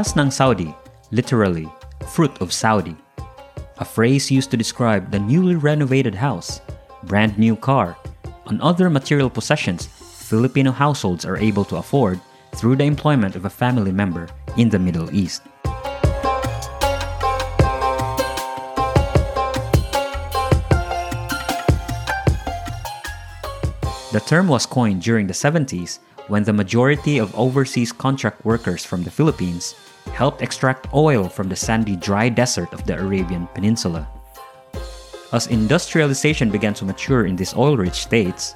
Katas ng Saudi, literally, fruit of Saudi. A phrase used to describe the newly renovated house, brand new car, and other material possessions Filipino households are able to afford through the employment of a family member in the Middle East. The term was coined during the 70s when the majority of overseas contract workers from the Philippines helped extract oil from the sandy dry desert of the Arabian Peninsula. As industrialization began to mature in these oil rich states,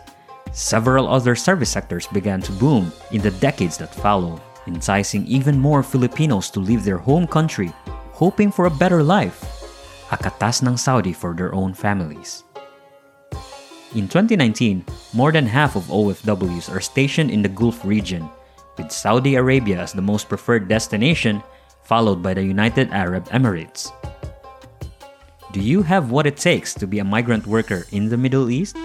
several other service sectors began to boom in the decades that followed, enticing even more Filipinos to leave their home country, hoping for a better life, a katas ng Saudi for their own families. In 2019, more than half of OFWs are stationed in the Gulf region, with Saudi Arabia as the most preferred destination, followed by the United Arab Emirates. Do you have what it takes to be a migrant worker in the Middle East?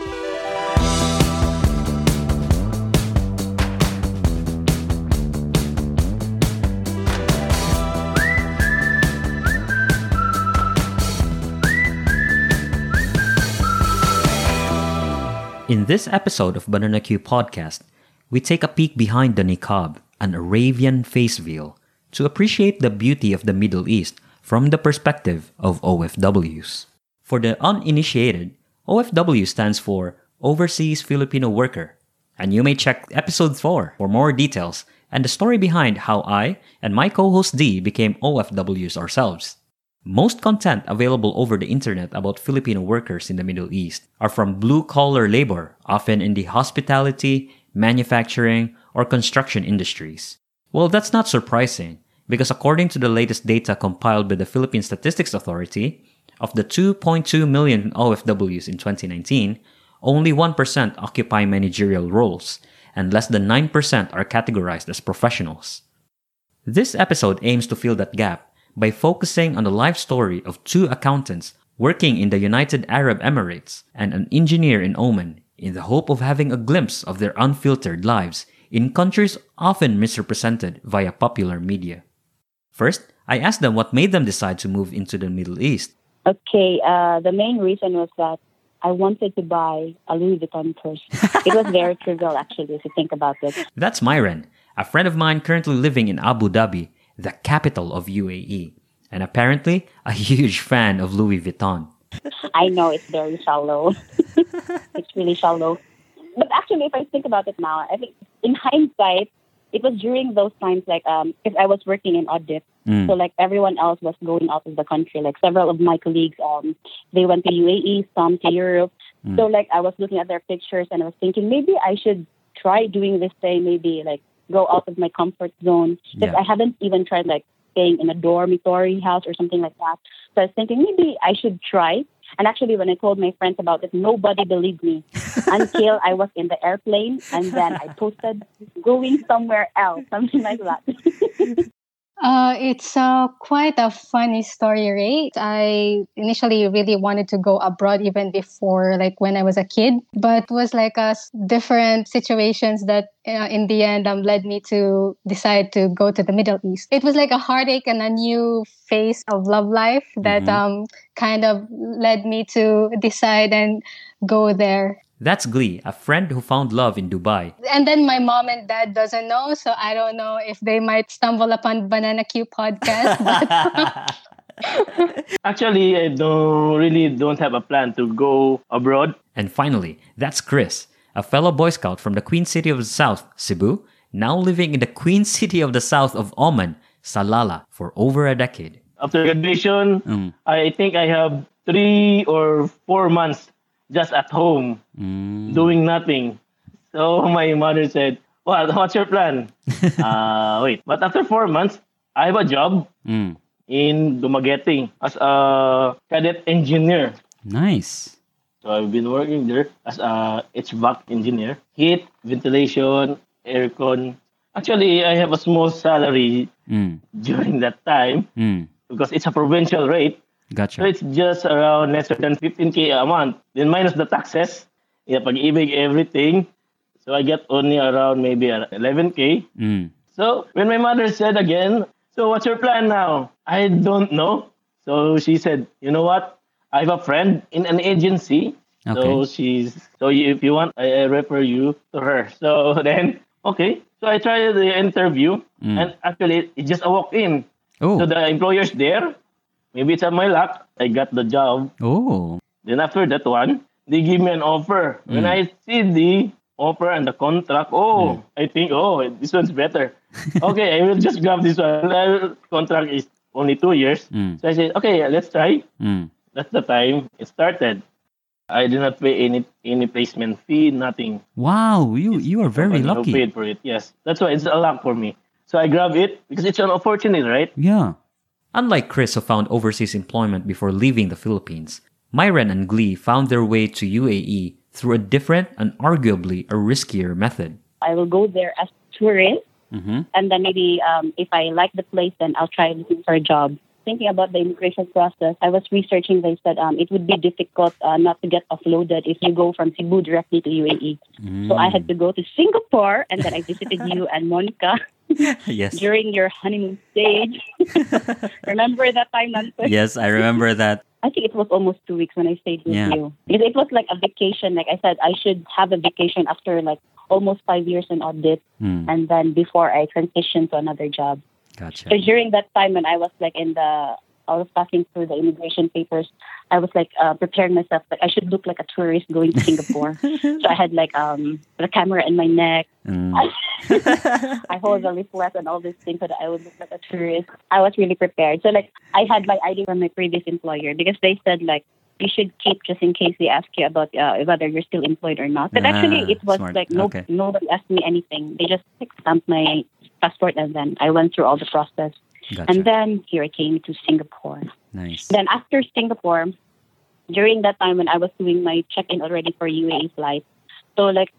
In this episode of Banana Q podcast, we take a peek behind the niqab, an Arabian face veil, to appreciate the beauty of the Middle East from the perspective of OFWs. For the uninitiated, OFW stands for Overseas Filipino Worker, and you may check episode 4 for more details and the story behind how I and my co-host Dee became OFWs ourselves. Most content available over the internet about Filipino workers in the Middle East are from blue collar labor, often in the hospitality, manufacturing, or construction industries. Well, that's not surprising, because according to the latest data compiled by the Philippine Statistics Authority, of the 2.2 million OFWs in 2019, only 1% occupy managerial roles, and less than 9% are categorized as professionals. This episode aims to fill that gap by focusing on the life story of two accountants working in the United Arab Emirates and an engineer in Oman in the hope of having a glimpse of their unfiltered lives in countries often misrepresented via popular media. First, I asked them what made them decide to move into the Middle East. Okay, uh, the main reason was that I wanted to buy a Louis Vuitton purse. it was very trivial, actually, if you think about it. That's Myron, a friend of mine currently living in Abu Dhabi the capital of UAE, and apparently a huge fan of Louis Vuitton. I know it's very shallow. it's really shallow. But actually, if I think about it now, I think in hindsight, it was during those times, like, um, if I was working in audit, mm. so like everyone else was going out of the country. Like several of my colleagues, um, they went to UAE, some to Europe. Mm. So like I was looking at their pictures and I was thinking maybe I should try doing this thing, maybe like go out of my comfort zone because yeah. I haven't even tried like staying in a dormitory house or something like that. So I was thinking maybe I should try. And actually, when I told my friends about it, nobody believed me until I was in the airplane and then I posted going somewhere else, something like that. Uh, it's uh, quite a funny story, right? I initially really wanted to go abroad even before, like when I was a kid, but it was like a different situations that uh, in the end um, led me to decide to go to the Middle East. It was like a heartache and a new phase of love life that mm-hmm. um, kind of led me to decide and go there. That's Glee, a friend who found love in Dubai. And then my mom and dad doesn't know, so I don't know if they might stumble upon Banana Q podcast. Actually, I don't really don't have a plan to go abroad. And finally, that's Chris, a fellow Boy Scout from the Queen City of the South, Cebu, now living in the Queen City of the South of Oman, Salalah, for over a decade. After graduation, mm. I think I have three or four months just at home mm. doing nothing. So my mother said, "Well, what's your plan?" uh, wait, but after four months, I have a job mm. in Dumaguete as a cadet engineer. Nice. So I've been working there as a HVAC engineer, heat, ventilation, aircon. Actually, I have a small salary mm. during that time mm. because it's a provincial rate. Gotcha. So it's just around less than 15k a month. Then minus the taxes, yeah, pag-ibig, everything. So I get only around maybe 11k. Mm. So when my mother said again, So what's your plan now? I don't know. So she said, you know what? I have a friend in an agency. Okay. So she's so if you want, I, refer you to her. So then, okay. So I tried the interview, Mm. and actually it's just a walk in. Oh. So the employer's there. Maybe it's on my luck. I got the job. oh. Then after that one, they give me an offer. When Mm. I see the offer and the contract, oh, I think, oh, this one's better. okay, I will just grab this one. The contract is only two years. Mm. So I said, okay, let's try. Mm. That's the time it started. I did not pay any any placement fee, nothing. Wow, you you are very lucky. paid for it. Yes, that's why it's a luck for me. So I grab it because it's an opportunity, right? Yeah. Unlike Chris, who found overseas employment before leaving the Philippines, Myron and Glee found their way to UAE through a different and arguably a riskier method. I will go there as tourist, Mm-hmm. and then maybe um, if I like the place, then I'll try looking for a job. Thinking about the immigration process, I was researching. They said um, it would be difficult uh, not to get offloaded if you go from Cebu directly to UAE. So I had to go to Singapore, and then I visited you and Monica yes. during your honeymoon stage. Remember that time, Nancy? Yes, I remember that. I think it was almost two weeks when I stayed with Yeah. you. Because it was like a vacation. Like I said, I should have a vacation after like almost five years in audit, Mm, and then before I transitioned to another job. gotcha. So during that time when I was like in the, I was passing through the immigration papers. I was like uh, preparing myself like I should look like a tourist going to Singapore. so I had like um the camera in my neck. Mm, I hold the leaflet and all these things so that I would look like a tourist. I was really prepared. So like I had my ID from my previous employer because they said like you should keep just in case they ask you about uh, whether you're still employed or not. But Ah, actually it was smart. like no Okay. nobody asked me anything. They just like, stamped my passport and then I went through all the process. Gotcha. And then here I came to Singapore. nice. Then after Singapore, during that time when I was doing my check-in already for UAE flight, so like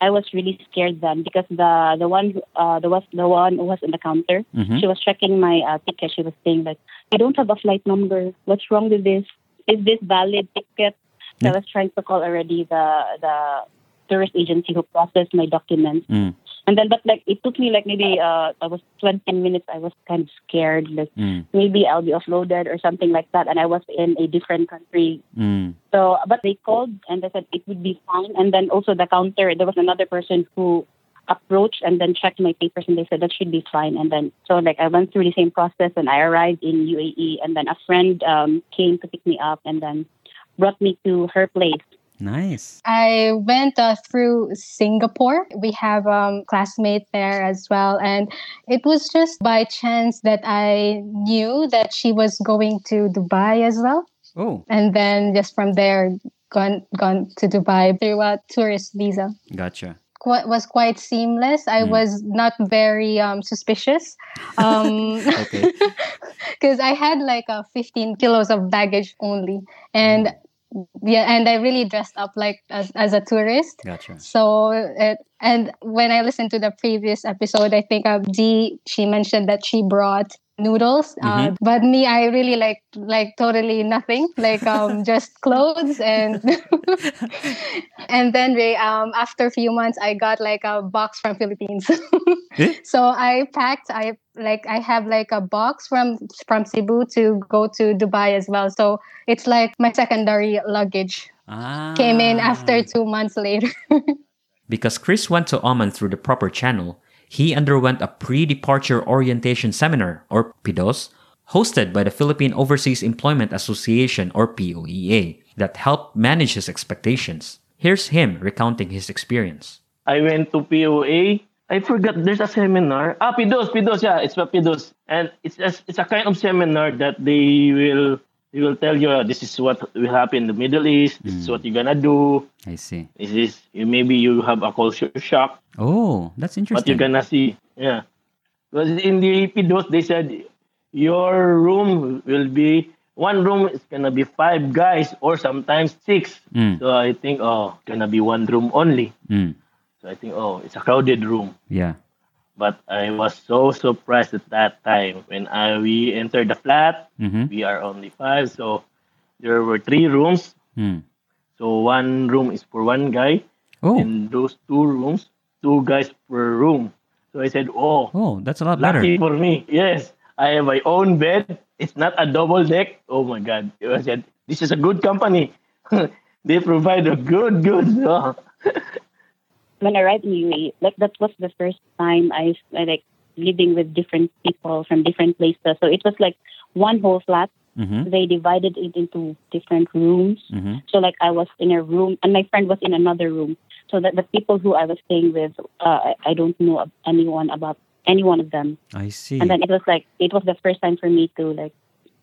I was really scared then because the the one uh the was the one who was in the counter, Mhm. she was checking my uh, ticket. She was saying like, "You don't have a flight number. What's wrong with this? Is this valid ticket?" So I was trying to call already the the tourist agency who processed my documents. Mm, And then, but like, it took me like maybe uh, I was 20 minutes. I was kind of scared. Like, mm, maybe I'll be offloaded or something like that. And I was in a different country. mm. So, but they called and they said it would be fine. And then also the counter, there was another person who approached and then checked my papers and they said that should be fine. And then, so like I went through the same process and I arrived in UAE and then a friend um, came to pick me up and then brought me to her place. Nice. I went uh, through Singapore. We have um, classmate there as well, and it was just by chance that I knew that she was going to Dubai as well, Oh, and then just from there, gone gone to Dubai through a tourist visa. gotcha. Qu- was quite seamless. I Mm. was not very um, suspicious. Um, Okay. because I had like a 15 kilos of baggage only, and yeah, and I really dressed up like as, as a tourist. Gotcha. So, it, and when I listened to the previous episode, I think uh, Dee she mentioned that she brought noodles, uh, but me, I really like like totally nothing, like um just clothes and and then we, um after a few months, I got like a box from Philippines. Eh? so I packed, I like I have like a box from from Cebu to go to Dubai as well. So it's like my secondary luggage Ah. came in after two months later. Because Chris went to Oman through the proper channel, he underwent a pre-departure orientation seminar, or PDOS, hosted by the Philippine Overseas Employment Association, or POEA, that helped manage his expectations. Here's him recounting his experience. I went to POA. I forgot there's a seminar. Ah, PDOS, PDOS, yeah, it's a PDOS. And it's a, it's a kind of seminar that they will they will tell you this is what will happen in the Middle East, this is what you're gonna do. I see. This is you maybe you have a culture shock, Oh, that's what interesting. you're gonna see. Yeah. Because in the PDOS they said your room will be one room is gonna be five guys or sometimes six. Mm, So I think oh gonna be one room only. mm, So I think oh it's a crowded room. yeah. but I was so surprised at that time when I we entered the flat. Mm-hmm. We are only five, so there were three rooms. Mm. So one room is for one guy, Oh, and those two rooms, two guys per room. So I said, "Oh, oh, that's a lot better. for me." Yes, I have my own bed. It's not a double deck. Oh my God. I said, this is a good company. they provide a good, good. when I arrived in UAE, like that was the first time I, I like living with different people from different places. So it was like one whole flat. Mm-hmm. They divided it into different rooms. Mm-hmm. So like I was in a room and my friend was in another room. So that the people who I was staying with, uh, I don't know anyone about any one of them. I see. And then it was like it was the first time for me to like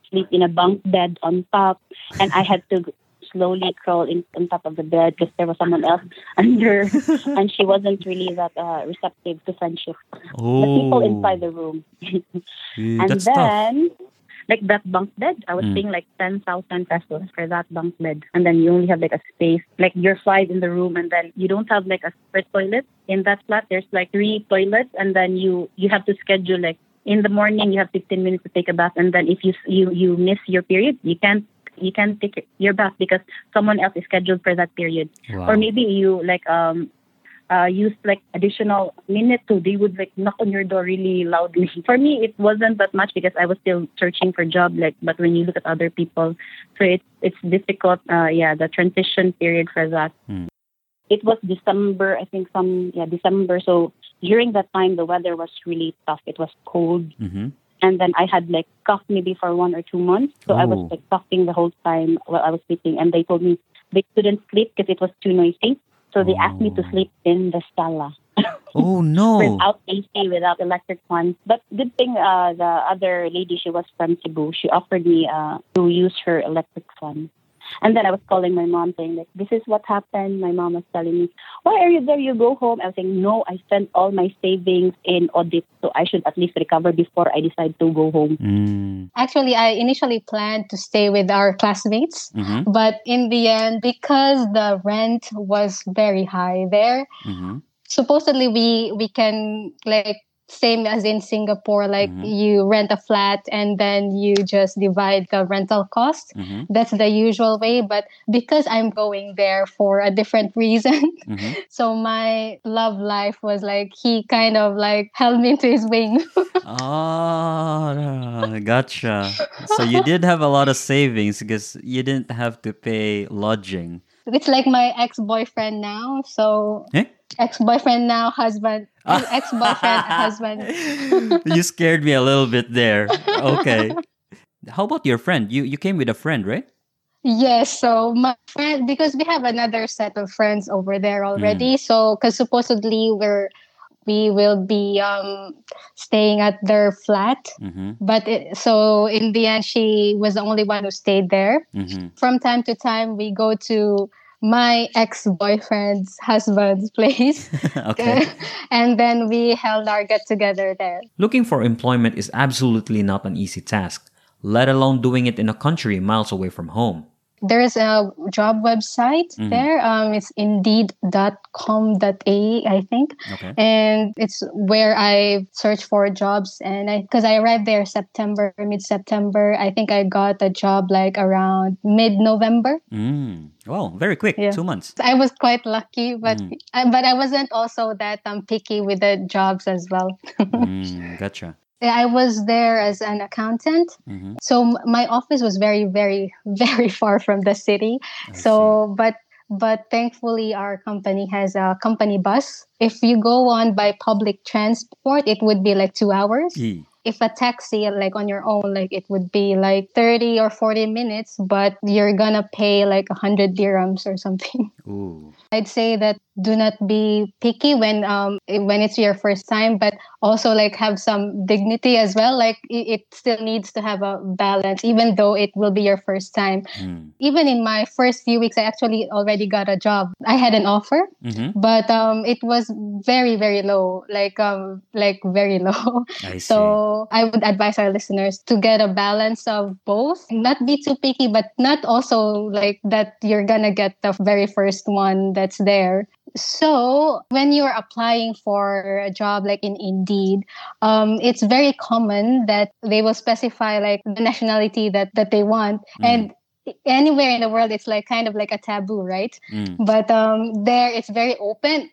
sleep in a bunk bed on top, and I had to slowly crawl in on top of the bed because there was someone else under, and she wasn't really that uh, receptive to friendship. Oh. The people inside the room, and then. Tough. Like that bunk bed, I was mm. paying like ten thousand pesos for that bunk bed, and then you only have like a space, like you're five in the room, and then you don't have like a separate toilet in that flat. There's like three toilets, and then you you have to schedule like in the morning you have 15 minutes to take a bath and then if you you you miss your period you can't you can't take your bath because someone else is scheduled for that period. Wow. Or maybe you like um uh, use like additional minute to they would like knock on your door really loudly. For me, it wasn't that much because I was still searching for job. Like, but when you look at other people, so it's it's difficult. Uh, yeah, the transition period for that. Hmm. It was December, I think some yeah December. So during that time, the weather was really tough. It was cold. Mm-hmm and then I had like cough maybe for one or two months. So Ooh. I was oh. like coughing the whole time while I was sleeping, and they told me they couldn't sleep because it was too noisy. So they oh. asked me to sleep in the sala. oh no! without AC, without electric fan. But good thing, uh, the other lady, she was from Cebu. She offered me uh, to use her electric fan. And then I was calling my mom saying like, this is what happened. My mom was telling me, why are you there? You go home. I was saying, no, I spent all my savings in audit. So I should at least recover before I decide to go home. Mm. Actually, I initially planned to stay with our classmates. Mm-hmm. But in the end, because the rent was very high there, mm-hmm. supposedly we we can like same as in Singapore, like mm-hmm. you rent a flat and then you just divide the rental cost. Mm-hmm. That's the usual way. But because I'm going there for a different reason, mm-hmm. so my love life was like he kind of like held me into his wing. oh, gotcha. So you did have a lot of savings because you didn't have to pay lodging. It's like my ex boyfriend now. So. Eh? Ex-boyfriend now husband ex-boyfriend husband you scared me a little bit there okay how about your friend you you came with a friend right yes so my friend because we have another set of friends over there already mm. so because supposedly we're we will be um, staying at their flat. Mm-hmm. But it, so in the end, she was the only one who stayed there. Mm-hmm. From time to time, we go to my ex boyfriend's husband's place. okay. and then we held our get together there. Looking for employment is absolutely not an easy task, let alone doing it in a country miles away from home there's a job website mm-hmm. there. Um, it's indeed.com.a, I think. Okay. And it's where I search for jobs. And I, because I arrived there September, mid September, I think I got a job like around mid November. Mm. Well, very quick, yeah. two months. I was quite lucky, but mm. I, but I wasn't also that um, picky with the jobs as well. mm, gotcha. I was there as an accountant. Mm-hmm. So my office was very, very, very far from the city. I so, see. but but thankfully our company has a company bus. If you go on by public transport, it would be like two hours. Mm if a taxi like on your own like it would be like 30 or 40 minutes but you're gonna pay like 100 dirhams or something Ooh. i'd say that do not be picky when um when it's your first time but also like have some dignity as well. Like it, still needs to have a balance even though it will be your first time. Mm. even in my first few weeks i actually already got a job. I had an offer mm-hmm. but um it was very very low like um like very low. I so i would advise our listeners to get a balance of both. Not be too picky but not also like that you're gonna get the very first one that's there so when you're applying for a job like in Indeed, um, it's very common that they will specify like the nationality that that they want, mm. and anywhere in the world it's like kind of like a taboo, right? Mm. But um, there it's very open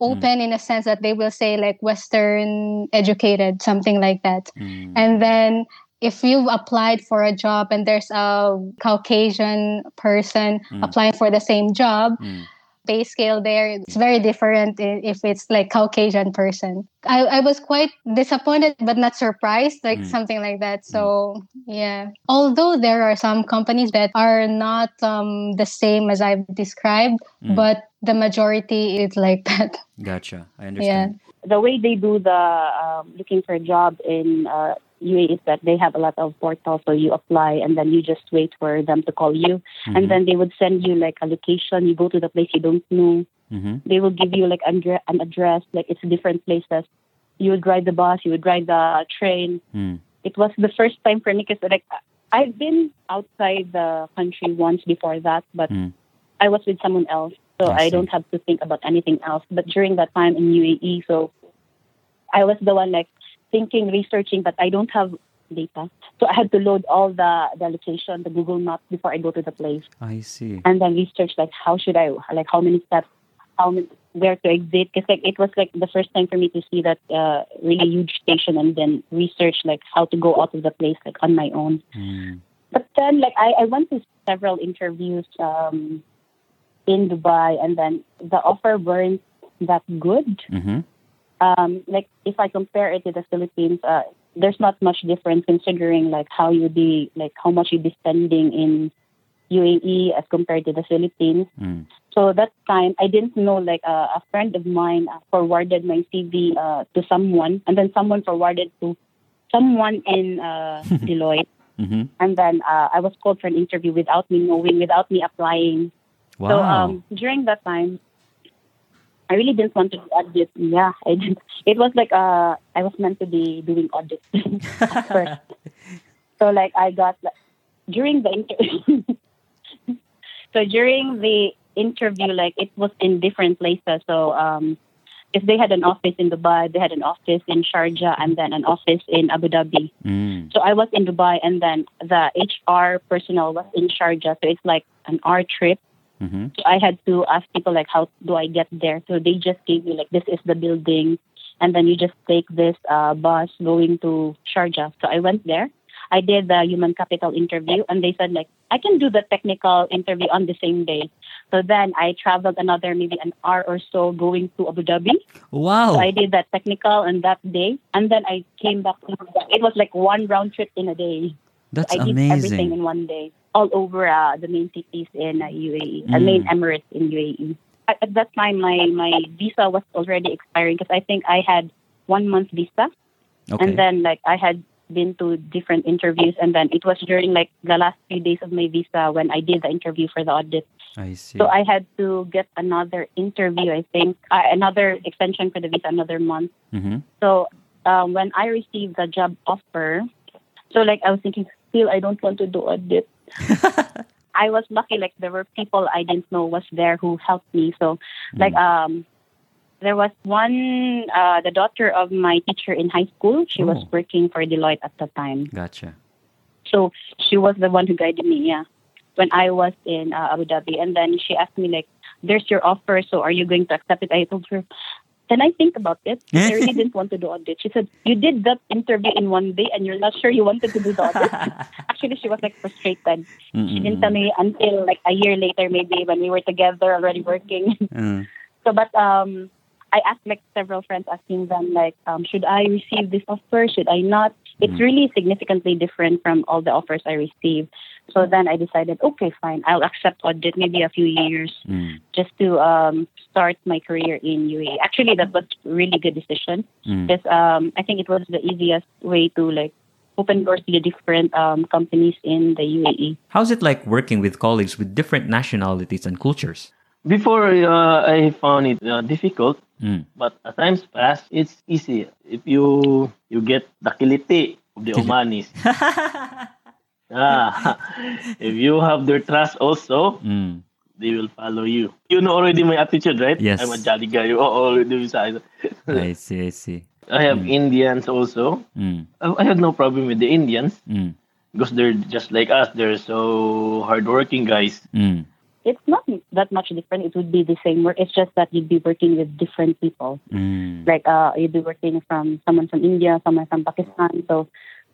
open in a sense that they will say like Western educated, something like that. Mm. And then if you've applied for a job and there's a Caucasian person mm. applying for the same job, mm. Pay scale there it's very different if it's like Caucasian person. I, I was quite disappointed but not surprised, like mm. something like that. So yeah. Although there are some companies that are not um, the same as I've described, mm. but the majority is like that. Gotcha. I understand. Yeah. The way they do the um, looking for a job in uh, UAE is that they have a lot of portals, so you apply and then you just wait for them to call you, mm-hmm. and then they would send you like a location. You go to the place you don't know. Mm-hmm. They will give you like an address, like it's different places. You would ride the bus, you would ride the train. Mm. It was the first time for me because like I've been outside the country once before that, but mm. I was with someone else, so I, I don't have to think about anything else. But during that time in UAE, so I was the one like thinking, researching, but I don't have data. So I had to load all the, the location, the Google map before I go to the place. I see. And then research like how should I like how many steps, how many where to exit because like it was like the first time for me to see that uh, really huge station and then research like how to go out of the place like on my own. Mm. But then like I, I went to several interviews um, in Dubai and then the offer weren't that good. Mm-hmm um, like if I compare it to the Philippines, uh, there's not much difference considering like how you be like how much you'd be spending in UAE as compared to the Philippines. Mm. So that time I didn't know like uh, a friend of mine uh, forwarded my CV uh, to someone, and then someone forwarded to someone in uh, Deloitte, mm-hmm. and then uh, I was called for an interview without me knowing, without me applying. Wow. So um, during that time, I really didn't want to do audit. Yeah, I didn't. It was like uh, I was meant to be doing audit first. so like I got like, during the interview. so during the interview, like it was in different places. So um, if they had an office in Dubai, they had an office in Sharjah, and then an office in Abu Dhabi. Mm. So I was in Dubai, and then the HR personnel was in Sharjah. So it's like an hour trip Mm-hmm. So I had to ask people like, how do I get there? So they just gave me like, this is the building, and then you just take this uh, bus going to Sharjah. So I went there. I did the human capital interview, and they said like, I can do the technical interview on the same day. So then I traveled another maybe an hour or so going to Abu Dhabi. Wow! So I did that technical on that day, and then I came back. To Dubai. It was like one round trip in a day. That's I amazing. did everything in one day all over uh, the main cities in uh, UAE, mm. uh, main Emirates in UAE. At, at, that time, my, my visa was already expiring because I think I had one month visa. Okay. And then, like, I had been to different interviews. And then it was during, like, the last few days of my visa when I did the interview for the audit. I see. So I had to get another interview, I think, uh, another extension for the visa, another month. Mm-hmm. So um, when I received the job offer, so like I was thinking, still I don't want to do audit. I was lucky. Like there were people I didn't know was there who helped me. So, mm. like um, there was one uh, the daughter of my teacher in high school. She oh. was working for Deloitte at the time. Gotcha. So she was the one who guided me. Yeah, when I was in uh, Abu Dhabi, and then she asked me like, "There's your offer. So are you going to accept it?" I told her, can I think about it? I really didn't want to do audit. She said, You did that interview in one day and you're not sure you wanted to do the audit. Actually, she was like frustrated. Mm-mm. She didn't tell me until like a year later, maybe when we were together already working. Mm. so, but um, I asked like several friends, asking them like, um, should I receive this offer? Should I not? It's mm. really significantly different from all the offers I received. So then I decided, okay, fine, I'll accept audit maybe a few years mm. just to um, start my career in UAE. Actually, that was really good decision because mm. um, I think it was the easiest way to like open doors to the different um, companies in the UAE. How's it like working with colleagues with different nationalities and cultures? Before uh, I found it uh, difficult, mm. but as times pass, it's easy if you you get the kiliti of the Omanis. ah, if you have their trust also, mm. they will follow you. You know already my attitude, right? Yes. I'm a jolly guy. You already I see, I see. I have mm. Indians also. Mm. I have no problem with the Indians mm. because they're just like us. They're so hardworking guys. Mm. it's not that much different. It would be the same work. It's just that you'd be working with different people. Mm. Like uh, you'd be working from someone from India, someone from Pakistan, so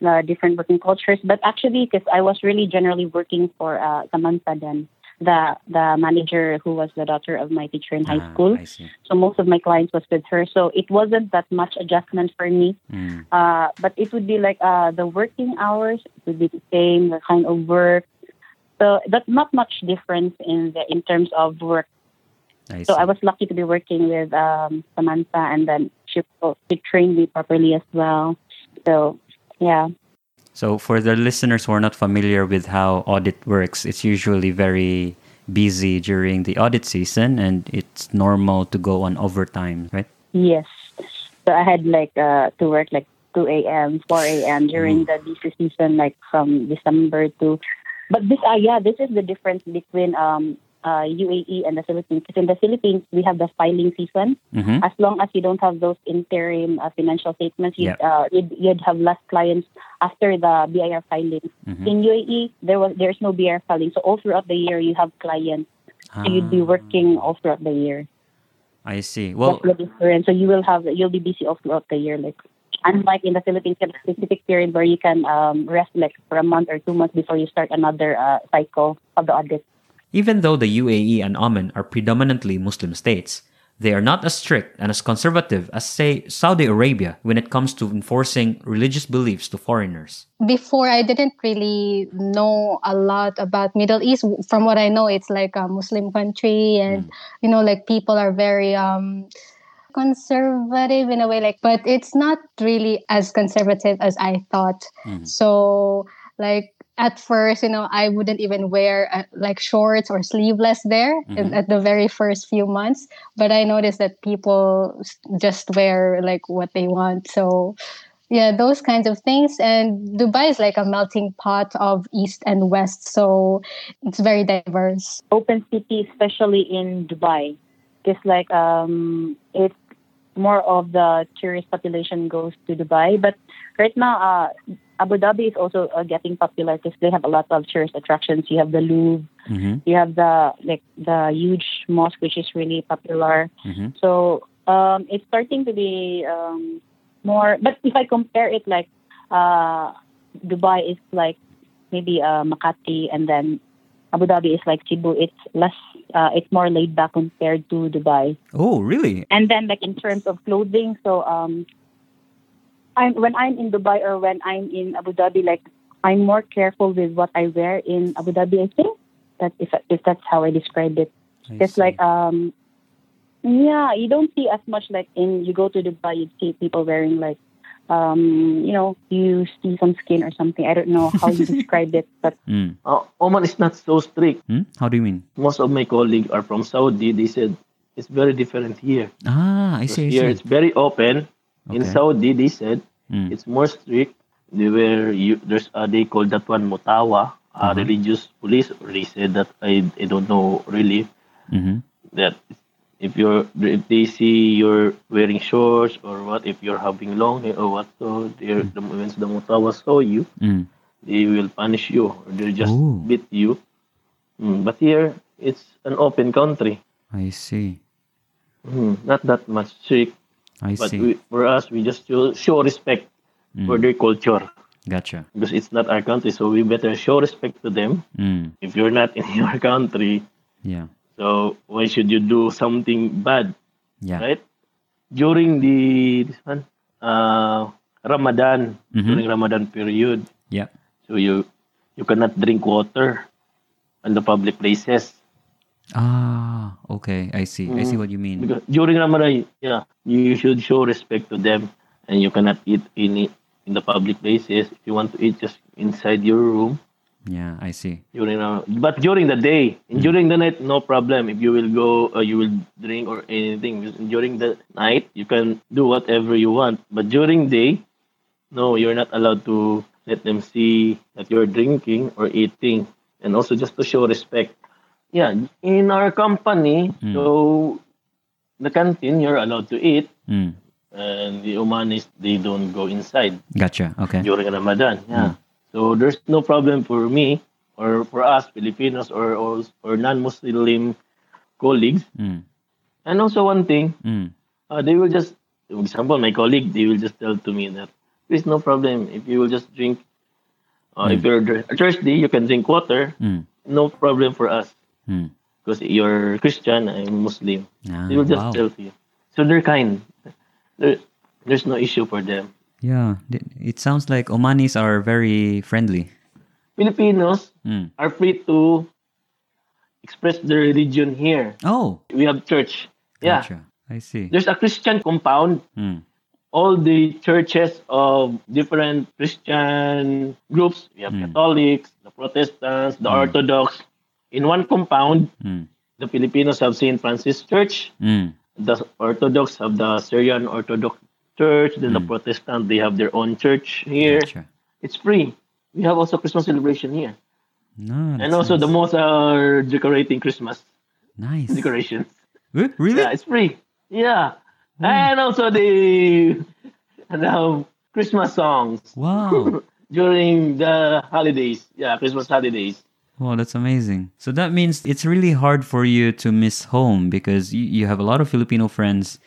uh, different working cultures. But actually, because I was really generally working for uh, Samantha then, the the manager who was the daughter of my teacher in high Ah, school. So most of my clients was with her. So it wasn't that much adjustment for me. Mm. Uh, but it would be like uh, the working hours would be the same, the kind of work. So that's not much difference in the in terms of work. I. So I was lucky to be working with um, Samantha, and then she she trained me properly as well. So yeah, So, for the listeners who are not familiar with how audit works, it's usually very busy during the audit season and it's normal to go on overtime, right? yes. So I had like uh, to work like 2 a.m., 4 a.m. during the busy season, like from December to. But this, uh, yeah, this is the difference between um, uh, UAE and the Philippines. Because in the Philippines, we have the filing season. Mm-hmm. As long as you don't have those interim uh, financial statements, you'd, Yeah. uh, you'd, you'd have less clients after the BIR filing. Mhm. In UAE, there was there's no BIR filing, so all throughout the year you have clients. So you'd be Ah, working all throughout the year. I see. Well, That's the difference. So you will have you'll be busy all throughout the year. Like unlike in the Philippines, you have a specific period where you can um, rest like for a month or two months before you start another uh, cycle of the audit. Even though the UAE and Oman are predominantly Muslim states, they are not as strict and as conservative as, say, Saudi Arabia when it comes to enforcing religious beliefs to foreigners. Before, I didn't really know a lot about Middle East. From what I know, it's like a Muslim country, and you know, like people are very um, conservative in a way. Like, but it's not really as conservative as I thought. Mhm. So, like at first, you know, I wouldn't even wear uh, like shorts or sleeveless there in, Mhm. at the very first few months. But I noticed that people just wear like what they want. So, yeah, those kinds of things. And Dubai is like a melting pot of East and West. So it's very diverse. Open city, especially in Dubai, because like um, it's more of the tourist population goes to Dubai. But right now, uh, Abu Dhabi is also uh, getting popular because they have a lot of tourist attractions. You have the Louvre, Mm-hmm. you have the like the huge mosque, which is really popular. Mm-hmm. So um, it's starting to be um, more. But if I compare it, like uh, Dubai is like maybe uh, Makati, and then Abu Dhabi is like Cebu. It's less. Uh, it's more laid back compared to Dubai. Oh, really? And then like in terms of clothing, so um, I'm when I'm in Dubai or when I'm in Abu Dhabi, like I'm more careful with what I wear in Abu Dhabi. I think that if if that's how I described it. I It's see. like um yeah, you don't see as much like in you go to Dubai you see people wearing like um you know, you see some skin or something. I don't know how you describe it, but Mm. Uh, Oman is not so strict. Hmm? How do you mean? Most of my colleagues are from Saudi. They said it's very different here. Ah, I Because see. I here see. it's very open. In Saudi, they said Mm. it's more strict. They were you, there's uh, they call that one mutawa, uh, Mhm. religious police. Or they said that I I don't know really Mm-hmm. that if you're if they see you're wearing shorts or what if you're having long hair or what so they're the once the mutawa saw you Mm. they will punish you or they'll just Ooh. beat you. Mm, but here it's an open country. I see. Mm, not that much strict. I But see. we, for us, we just show, show respect for Mm. their culture Gotcha. because it's not our country. So we better show respect to them. Mm. If you're not in your country, Yeah. so why should you do something bad, Yeah. right? During the this one, uh, Ramadan, Mhm. during Ramadan period, Yeah. so you you cannot drink water in the public places. Ah, okay. I see. I see Mhm. what you mean. Because during Ramadan, yeah, you should show respect to them, and you cannot eat in it in the public places. If you want to eat, just inside your room Yeah, I see. during Ram- But during the day, and during the night, no problem. If you will go, uh, you will drink or anything. During the night, you can do whatever you want. But during day, no, you're not allowed to let them see that you're drinking or eating, and also just to show respect. Yeah, in our company, Mm. so the canteen you're allowed to eat, Mm. and the Omanis they don't go inside Gotcha. Okay. during Ramadan. Yeah. So there's no problem for me or for us Filipinos or or, or non-Muslim colleagues. Mm. And also one thing, Mm. uh, they will just, for example, my colleague, they will just tell to me that there's no problem if you will just drink. Uh, If you're thirsty, you can drink water. Mm. No problem for us Mm. because you're Christian, I'm Muslim. Ah, They will just wow. tell you. So they're kind. There, there's no issue for them. Yeah, it sounds like Omanis are very friendly. Filipinos Mm. are free to express their religion here. Oh, We have church. Yeah. I see. There's a Christian compound. Mm. All the churches of different Christian groups. We have Mm. Catholics, the Protestants, the Orthodox. In one compound, Mm. the Filipinos have St. Francis Church. Mm. The Orthodox have the Syrian Orthodox Church. Then the Mm. Protestant, they have their own church here. Gotcha. It's free. We have also Christmas celebration here. No, And also the nice. most are decorating Christmas nice. decorations. Really? Yeah, it's free. Yeah. And also the, the Christmas songs Wow. during the holidays. Yeah, Christmas holidays. Wow, that's amazing. So that means it's really hard for you to miss home because you, you have a lot of Filipino friends.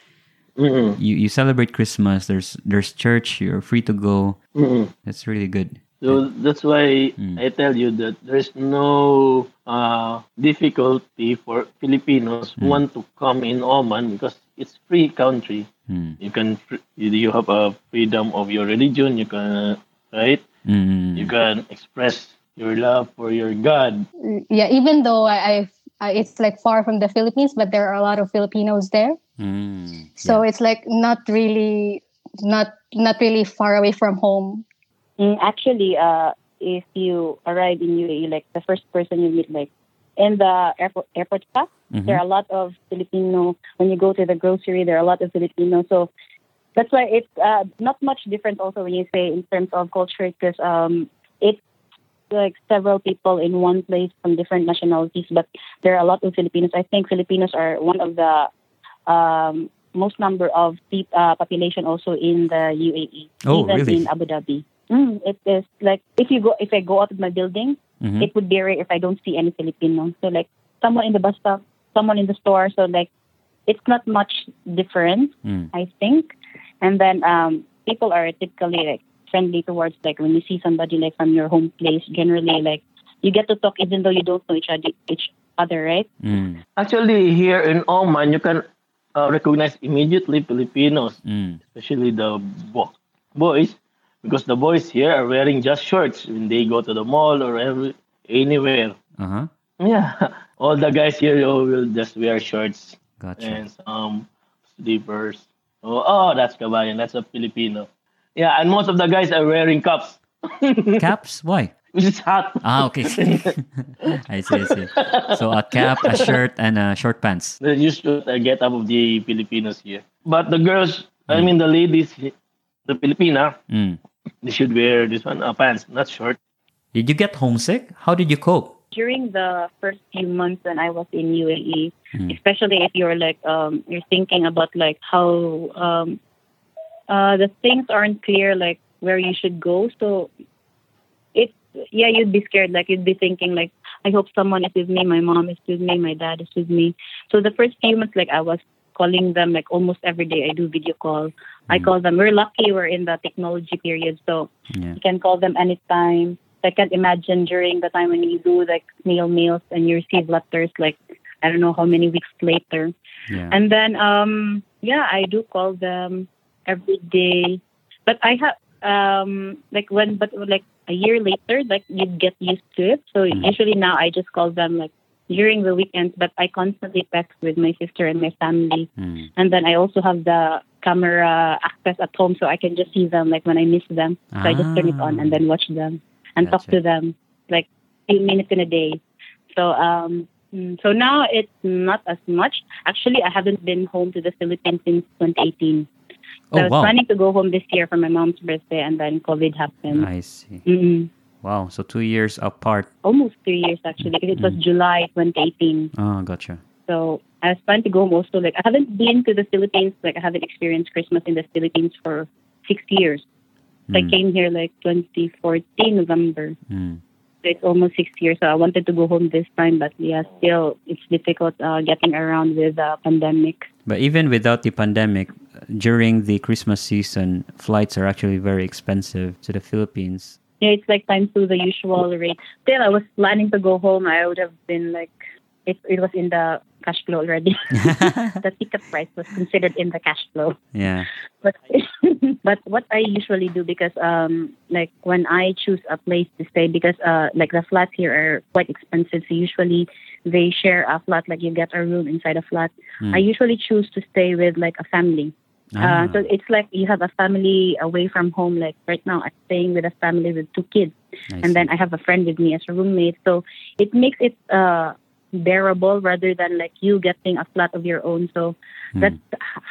Mm-mm. You you celebrate Christmas. There's there's church. You're free to go. Mm-mm. That's really good. So that's why Mm. I tell you that there's no uh, difficulty for Filipinos who Mm. want to come in Oman because it's free country. Mm. You can you have a freedom of your religion. You can right. Mm. You can express your love for your God. Yeah, even though I, I've, I, it's like far from the Philippines, but there are a lot of Filipinos there. Mm. So it's like not really, not not really far away from home. Mm, actually, uh, if you arrive in UAE, like the first person you meet, like in the airport airport staff, Mhm. there are a lot of Filipino. When you go to the grocery, there are a lot of Filipino. So that's why it's uh, not much different. Also, when you say in terms of culture, because um, it's like several people in one place from different nationalities, but there are a lot of Filipinos. I think Filipinos are one of the um, most number of uh, population also in the UAE, Oh, even really? in Abu Dhabi. Mm, it is like if you go, if I go out of my building, Mhm. it would be rare if I don't see any Filipino. So like someone in the bus stop, someone in the store. So like it's not much different, Mm. I think. And then um, people are typically like friendly towards like when you see somebody like from your home place. Generally, like you get to talk even though you don't know each other, each other, right? Mm. Actually, here in Oman, you can uh, recognize immediately Filipinos, Mm. especially the bo- boys, because the boys here are wearing just shorts when they go to the mall or every, anywhere. Uh huh. Yeah, all the guys here oh, will just wear shorts Gotcha. and some slippers. Oh, oh, that's Kabayan. That's a Filipino. Yeah, and most of the guys are wearing cups, Caps? Why? which is hot. Ah, okay. I see. I see. So a cap, a shirt, and uh, short pants. The usual uh, get up of the Filipinos here. But the girls, I mean the ladies, the Filipina, Mm. they should wear this one uh, pants, not short. Did you get homesick? How did you cope? During the first few months when I was in UAE, Mm. especially if you're like um, you're thinking about like how um, uh, the things aren't clear, like where you should go. So it's yeah, you'd be scared. Like you'd be thinking like, I hope someone is with me. My mom is with me. My dad is with me. So the first few months, like I was calling them like almost every day. I do video call. I Mm. call them. We're lucky. We're in the technology period, so Yeah. you can call them anytime. I can't imagine during the time when you do like snail mails and you receive letters like I don't know how many weeks later. Yeah. And then um yeah, I do call them every day. But I have um like when but like a year later like you get used to it. So Mm. usually now I just call them like during the weekends but I constantly text with my sister and my family. Mm. And then I also have the camera access at home so I can just see them like when I miss them. So I just turn it on and then watch them and talk to them like few minutes in a day. So um mm, so now it's not as much. Actually I haven't been home to the Philippines since 2018. So I Oh was wow. planning to go home this year for my mom's birthday and then COVID happened. I see. mm Wow. So two years apart. Almost three years actually because it was Mm. July 2018. Oh, gotcha. So I was planning to go home also. Like I haven't been to the Philippines. Like I haven't experienced Christmas in the Philippines for six years. So I Mm. came here like 2014 November. Mm. So it's almost six years. So I wanted to go home this time, but yeah, still it's difficult uh, getting around with the pandemic. But even without the pandemic, during the Christmas season, flights are actually very expensive to the Philippines. Yeah, it's like times two the usual rate. Still, I was planning to go home. I would have been like, it, it was in the cash flow already. the ticket price was considered in the cash flow. Yeah. But but what I usually do because um like when I choose a place to stay because uh like the flats here are quite expensive. So usually they share a flat like you get a room inside a flat. Hmm. I usually choose to stay with like a family. Ah. Uh, so it's like you have a family away from home. Like right now, I'm staying with a family with two kids, I and then. I have a friend with me as a roommate. So it makes it uh, bearable rather than like you getting a flat of your own. So Hmm. that's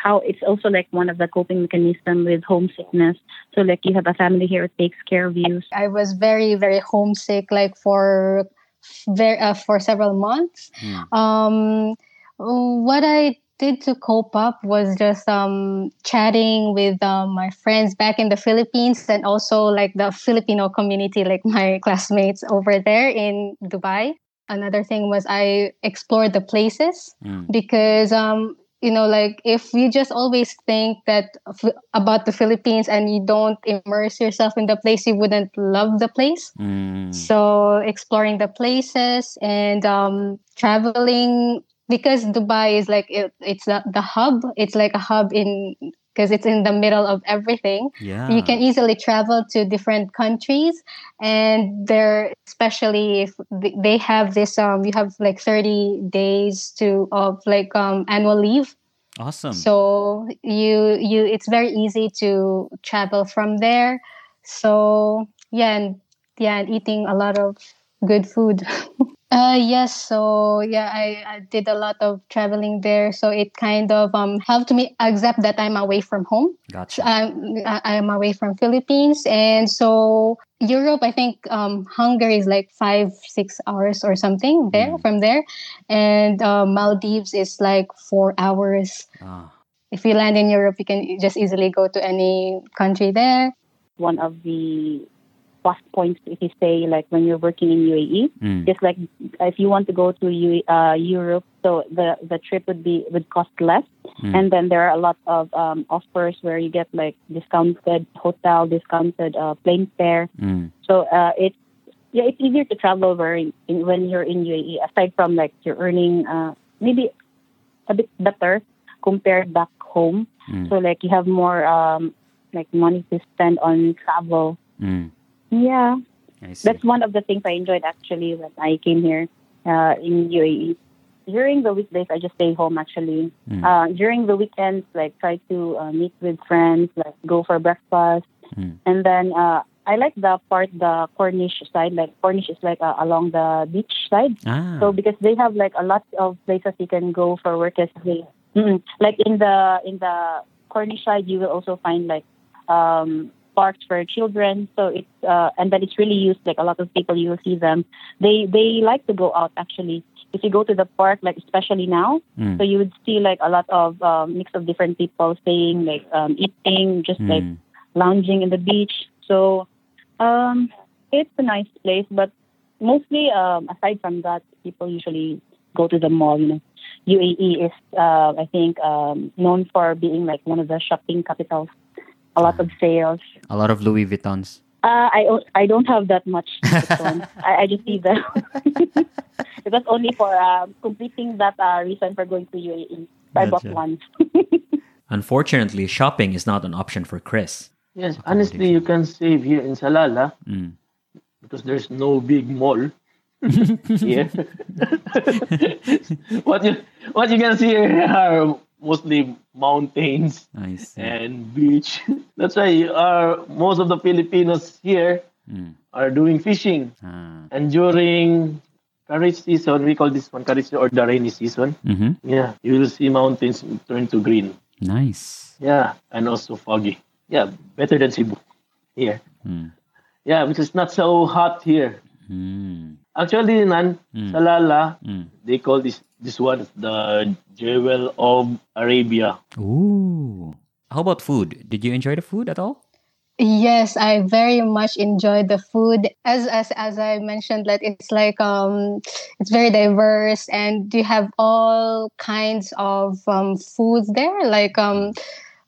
how it's also like one of the coping mechanism with homesickness. So like you have a family here, it takes care of you. I was very very homesick like for very uh, for several months. Hmm. Um, what I did to cope up was just um, chatting with um, my friends back in the Philippines and also like the Filipino community, like my classmates over there in Dubai. Another thing was I explored the places Mm. because um, you know like if you just always think that f- about the Philippines and you don't immerse yourself in the place, you wouldn't love the place. Mm. So exploring the places and um, traveling because Dubai is like it, it's the, the hub. It's like a hub in because it's in the middle of everything. Yeah. You can easily travel to different countries, and they're especially if they have this um you have like thirty days to of like um annual leave. Awesome. So you you it's very easy to travel from there. So yeah, and yeah, and eating a lot of good food. uh yes, so yeah, I, I did a lot of traveling there. So it kind of um helped me accept that I'm away from home. gotcha. I'm I- I'm away from Philippines, and so Europe. I think um, Hungary is like five six hours or something there Mm. from there, and uh, Maldives is like four hours. Ah. If you land in Europe, you can just easily go to any country there. One of the plus points if you say like when you're working in UAE, Mm. just like if you want to go to U- uh, Europe, so the the trip would be would cost less, Mm. and then there are a lot of um, offers where you get like discounted hotel, discounted uh, plane fare. Mm. So uh, it's yeah, it's easier to travel over in, in, when you're in UAE. Aside from like you're earning uh, maybe a bit better compared back home. Mm. So like you have more um, like money to spend on travel. Mm. Yeah, that's one of the things I enjoyed actually when I came here uh, in UAE. During the weekdays, I just stay home actually. Mm. Uh, during the weekends, like try to uh, meet with friends, like go for breakfast, Mm. and then uh, I like the part the Corniche side. Like Corniche is like uh, along the beach side. Ah. So because they have like a lot of places you can go for work as well. mm, like in the in the Corniche side you will also find like um parks for children so it's uh and then it's really used like a lot of people you will see them they they like to go out actually if you go to the park like especially now Mm. so you would see like a lot of um, mix of different people staying like um eating just like Mm. lounging in the beach. So um, it's a nice place, but mostly um, aside from that, people usually go to the mall. You know, UAE is uh, I think um, known for being like one of the shopping capitals. A lot of sales. A lot of Louis Vuittons. Uh, I o- I don't have that much. Vuitton. I, I just see them. it was only for um, completing that uh, reason for going to UAE. I bought Gotcha. one. Unfortunately, shopping is not an option for Chris. Yes, honestly, you can save here in Salalah Mm. because there's no big mall here. what you what you can see here are mostly mountains and beach. That's why uh, most of the Filipinos here Mm. are doing fishing. Ah. And during Khareef season, we call this one Khareef or the rainy season. Mhm. Yeah, you will see mountains turn to green. Nice. Yeah, and also foggy. Yeah, better than Cebu here. Mm. Yeah, because it's not so hot here. Mm. Actually, Nan, Mm. Salalah, Mm. they call this this one the jewel of Arabia. Ooh. How about food? Did you enjoy the food at all? Yes, I very much enjoyed the food. As as as I mentioned, like it's like um, it's very diverse, and you have all kinds of um foods there, like um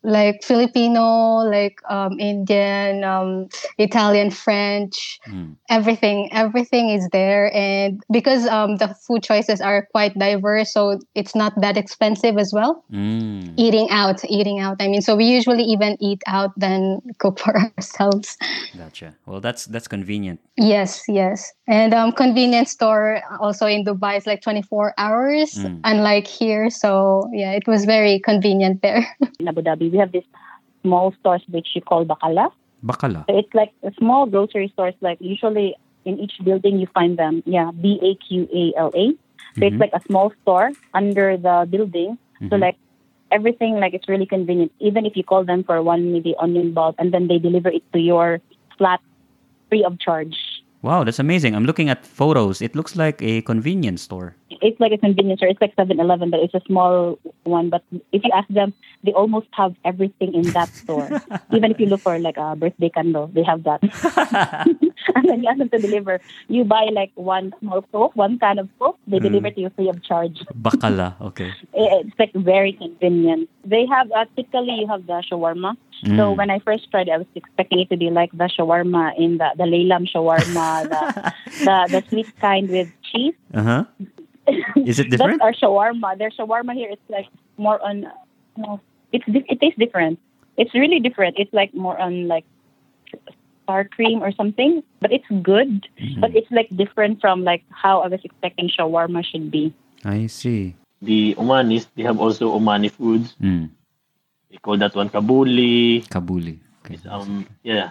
like Filipino, like um, Indian, um, Italian, French, mm. everything. Everything is there, and because um, the food choices are quite diverse, so it's not that expensive as well. Mm. Eating out, eating out. I mean, so we usually even eat out than cook for ourselves. Gotcha. Well, that's that's convenient. Yes, yes, and um, convenience store also in Dubai is like twenty four hours, mm. unlike here. So yeah, it was very convenient there. in Abu Dhabi we have this small stores which you call bakala. Bakala. So it's like a small grocery stores. Like usually in each building you find them. Yeah, B A Q A L A. So mm-hmm. it's like a small store under the building. Mm-hmm. So like everything like it's really convenient. Even if you call them for one maybe onion bulb and then they deliver it to your flat free of charge. Wow, that's amazing. I'm looking at photos. It looks like a convenience store. It's like a convenience store. It's like 7 Eleven, but it's a small one. But if you ask them, they almost have everything in that store. Even if you look for like a birthday candle, they have that. and then you ask them to deliver. You buy like one small soap, one can of soap, they mm. deliver to you free of charge. Bakala, okay. It's like very convenient. They have, uh, typically, you have the shawarma. Mm. So when I first tried, I was expecting it to be like the shawarma in the the Laylam shawarma, the, the the sweet kind with cheese. Uh huh. Is it different? That's our shawarma. Their shawarma here it's like more on. No, it's it tastes different. It's really different. It's like more on like sour cream or something, but it's good. Mm. But it's like different from like how I was expecting shawarma should be. I see. The Omanis, they have also Omani foods. Mm. They call that one kabuli. Kabuli. Okay. It's, um, yeah,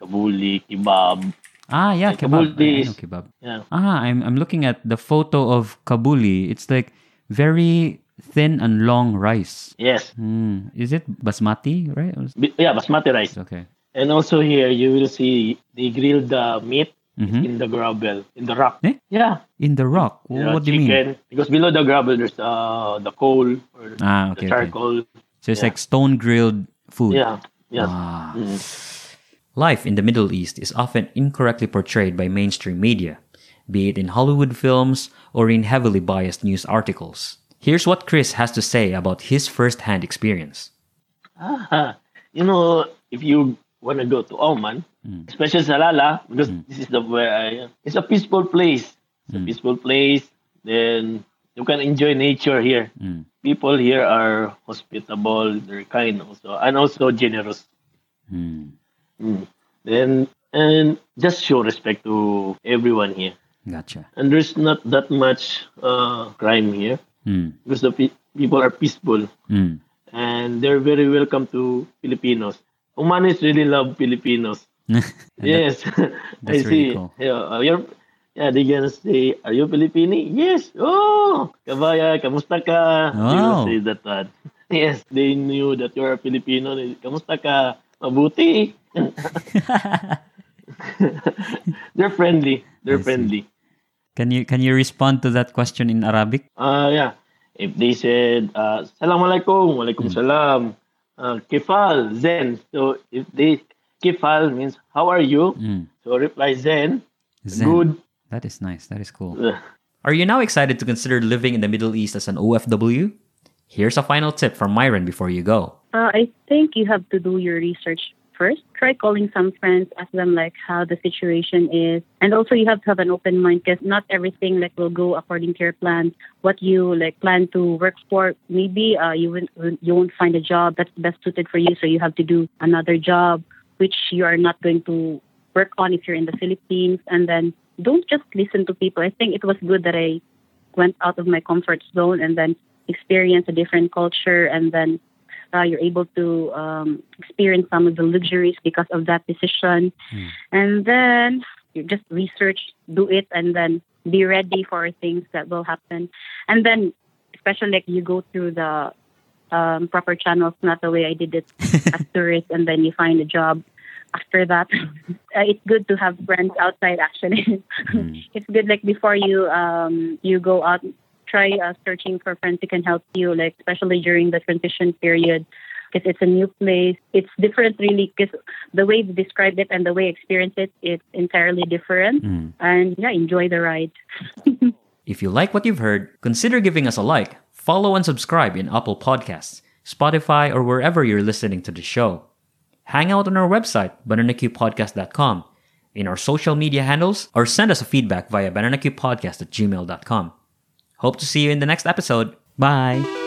kabuli, kebab. Ah, yeah, kebab. Kabuli is, kebab. Yeah. Ah, I'm I'm looking at the photo of kabuli. It's like very thin and long rice. Yes. Mm. Is it basmati, right? Yeah, basmati rice. Okay. And also here you will see they grilled the meat mm-hmm. in the gravel, in the rock. Eh? Yeah. In the rock? Yeah, what do you mean? Because below the gravel there's uh, the coal or ah, okay, the charcoal. Okay. So it's yeah. like stone grilled food. Yeah. Yeah. Ah. Mm-hmm. Life in the Middle East is often incorrectly portrayed by mainstream media, be it in Hollywood films or in heavily biased news articles. Here's what Chris has to say about his first-hand experience. Ah, you know, if you want to go to Oman, mm. especially Salalah, because mm. this is the where I, it's a peaceful place. It's mm. a peaceful place. Then you can enjoy nature here. Mm. People here are hospitable, they're kind also, and also generous. Mm. Then and just show respect to everyone here. Gotcha. And there's not that much uh, crime here mm. because the pe- people are peaceful mm. and they're very welcome to Filipinos. Omanis really love Filipinos. yes, I see. Cool. Yeah, uh, you're Yeah, they gonna say, are you Filipini? Yes. Oh, kabaya, kamusta ka? Wow. They will say that one. Yes, they knew that you're a Filipino. Kamusta ka? Mabuti. They're friendly. They're friendly. Can you can you respond to that question in Arabic? Uh yeah. If they said uh Assalamualaikum, Walaikum hmm. salam. Uh, kifal, Zen. So if they kifal means how are you? Mm. So reply Zen. Zen. Good. That is nice. That is cool. Are you now excited to consider living in the Middle East as an OFW? Here's a final tip from Myron before you go. Uh, I think you have to do your research first. Try calling some friends, ask them like how the situation is, and also you have to have an open mind because not everything like will go according to your plan. What you like plan to work for, maybe uh, you won't you won't find a job that's best suited for you, so you have to do another job which you are not going to work on if you're in the Philippines, and then don't just listen to people. I think it was good that I went out of my comfort zone and then experienced a different culture and then uh, you're able to um, experience some of the luxuries because of that decision. Mm. And then you just research, do it, and then be ready for things that will happen. And then, especially like you go through the um, proper channels, not the way I did it as tourist, and then you find a job after that. uh, it's good to have friends outside. Actually, mm. it's good like before you um you go out, try uh, searching for friends who can help you. Like especially during the transition period, because it's a new place. It's different, really, because the way you describe it and the way you experience it, it's entirely different. Mm. And yeah, enjoy the ride. if you like what you've heard, consider giving us a like, follow, and subscribe in Apple Podcasts, Spotify, or wherever you're listening to the show. Hang out on our website, bananaqpodcast.com, in our social media handles, or send us a feedback via bananaqpodcast at gmail.com. Hope to see you in the next episode. Bye.